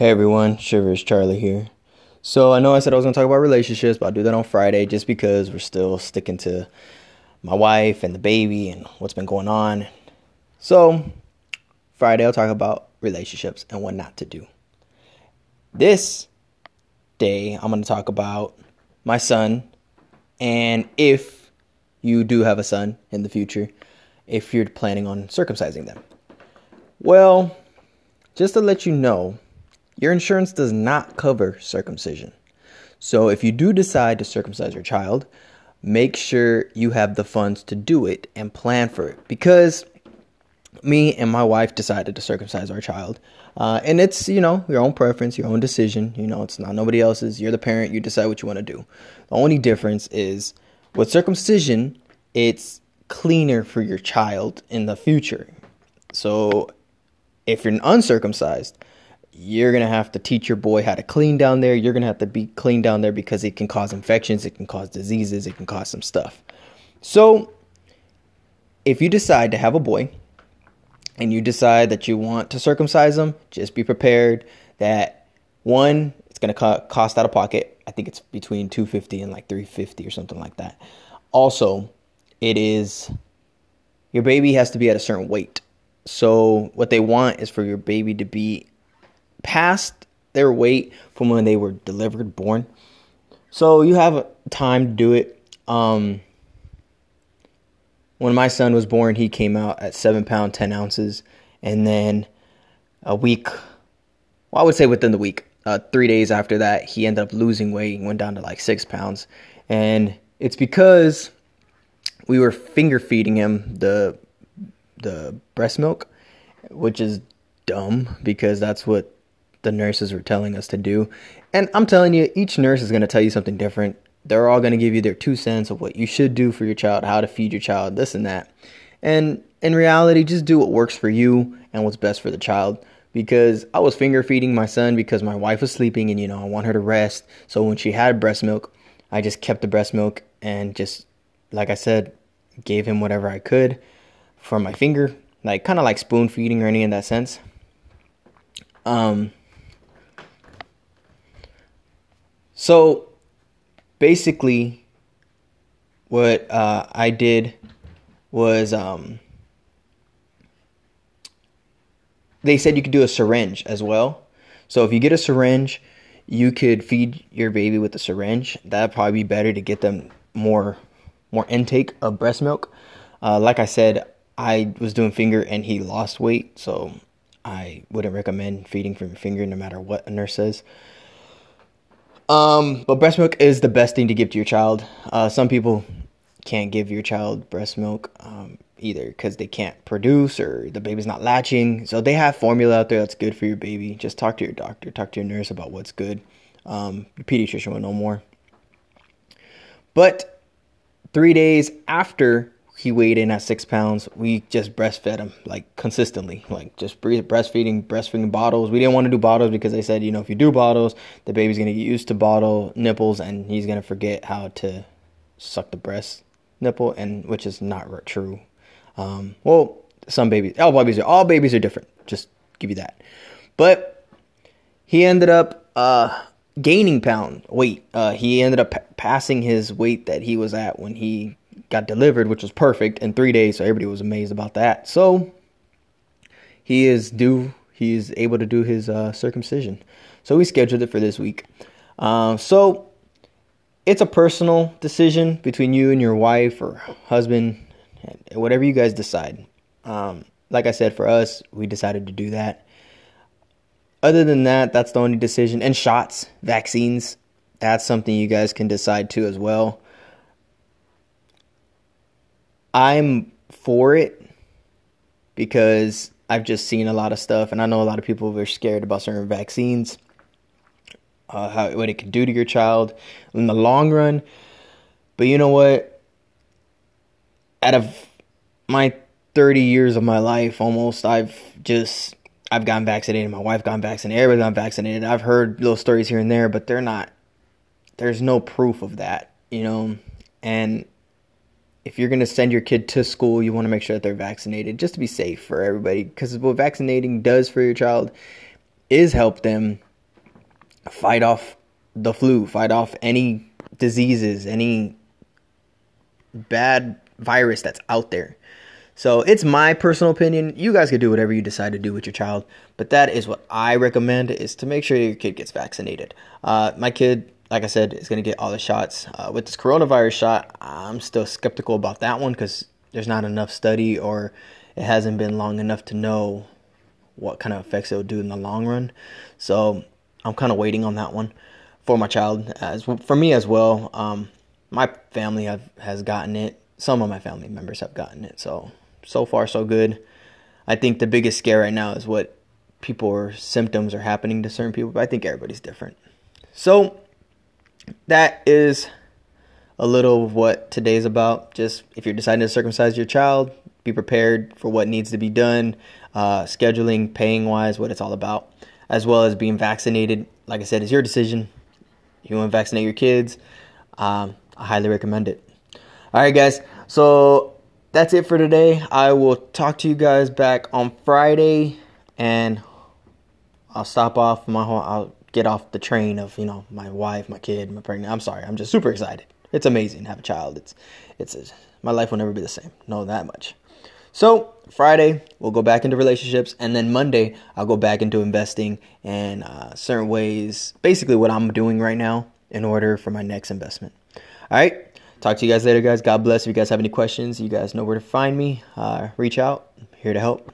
Hey everyone, Shivers Charlie here. So I know I said I was gonna talk about relationships, but I'll do that on Friday just because we're still sticking to my wife and the baby and what's been going on. So Friday I'll talk about relationships and what not to do. This day I'm gonna talk about my son and if you do have a son in the future, if you're planning on circumcising them. Well, just to let you know, your insurance does not cover circumcision. So if you do decide to circumcise your child, make sure you have the funds to do it and plan for it. Because me and my wife decided to circumcise our child. Uh, and it's, you know, your own preference, your own decision. You know, it's not nobody else's. You're the parent, you decide what you want to do. The only difference is with circumcision, it's cleaner for your child in the future. So if you're uncircumcised, you're going to have to teach your boy how to clean down there. You're going to have to be clean down there because it can cause infections, it can cause diseases, it can cause some stuff. So, if you decide to have a boy and you decide that you want to circumcise him, just be prepared that one, it's going to cost out of pocket. I think it's between 250 and like 350 or something like that. Also, it is your baby has to be at a certain weight. So, what they want is for your baby to be past their weight from when they were delivered, born. So you have time to do it. Um, when my son was born, he came out at seven pound ten ounces, and then a week, well, I would say within the week, uh, three days after that, he ended up losing weight and went down to like six pounds, and it's because we were finger feeding him the the breast milk, which is dumb because that's what the nurses were telling us to do. And I'm telling you, each nurse is going to tell you something different. They're all going to give you their two cents of what you should do for your child, how to feed your child, this and that. And in reality, just do what works for you and what's best for the child. Because I was finger feeding my son because my wife was sleeping and, you know, I want her to rest. So when she had breast milk, I just kept the breast milk and just, like I said, gave him whatever I could from my finger, like kind of like spoon feeding or any in that sense. Um, So basically, what uh, I did was um, they said you could do a syringe as well. So if you get a syringe, you could feed your baby with a syringe. That'd probably be better to get them more more intake of breast milk. Uh, like I said, I was doing finger and he lost weight, so I wouldn't recommend feeding from your finger no matter what a nurse says. Um, but breast milk is the best thing to give to your child. Uh, some people can't give your child breast milk um, either because they can't produce or the baby's not latching. So they have formula out there that's good for your baby. Just talk to your doctor, talk to your nurse about what's good. Um, your pediatrician will know more. But three days after he weighed in at six pounds. We just breastfed him like consistently, like just breastfeeding, breastfeeding bottles. We didn't want to do bottles because they said, you know, if you do bottles, the baby's gonna get used to bottle nipples and he's gonna forget how to suck the breast nipple, and which is not true. Um, well, some babies, all babies are all babies are different. Just give you that. But he ended up uh, gaining pound weight. Uh, he ended up p- passing his weight that he was at when he got delivered, which was perfect in three days. So everybody was amazed about that. So he is due. He is able to do his uh, circumcision. So we scheduled it for this week. Uh, so it's a personal decision between you and your wife or husband, whatever you guys decide. Um, like I said, for us, we decided to do that. Other than that, that's the only decision. And shots, vaccines, that's something you guys can decide too as well. I'm for it because I've just seen a lot of stuff, and I know a lot of people are scared about certain vaccines, uh, how what it can do to your child in the long run. But you know what? Out of my 30 years of my life, almost, I've just I've gotten vaccinated. My wife got vaccinated. Everybody got vaccinated. I've heard little stories here and there, but they're not. There's no proof of that, you know. And if you're going to send your kid to school, you want to make sure that they're vaccinated just to be safe for everybody. Because what vaccinating does for your child is help them fight off the flu, fight off any diseases, any bad virus that's out there. So it's my personal opinion. You guys can do whatever you decide to do with your child, but that is what I recommend: is to make sure your kid gets vaccinated. Uh, my kid, like I said, is going to get all the shots. Uh, with this coronavirus shot, I'm still skeptical about that one because there's not enough study or it hasn't been long enough to know what kind of effects it'll do in the long run. So I'm kind of waiting on that one for my child, as for me as well. Um, my family have, has gotten it. Some of my family members have gotten it. So so far so good. I think the biggest scare right now is what people or symptoms are happening to certain people, but I think everybody's different. So that is a little of what today's about. Just if you're deciding to circumcise your child, be prepared for what needs to be done, uh, scheduling, paying wise, what it's all about, as well as being vaccinated. Like I said, it's your decision. You want to vaccinate your kids, um, I highly recommend it. All right, guys. So that's it for today. I will talk to you guys back on Friday, and I'll stop off my whole. I'll get off the train of you know my wife, my kid, my pregnant. I'm sorry. I'm just super excited. It's amazing to have a child. It's it's my life will never be the same. Know that much. So Friday we'll go back into relationships, and then Monday I'll go back into investing and uh, certain ways. Basically, what I'm doing right now in order for my next investment. All right. Talk to you guys later, guys. God bless. If you guys have any questions, you guys know where to find me. Uh, reach out. I'm here to help.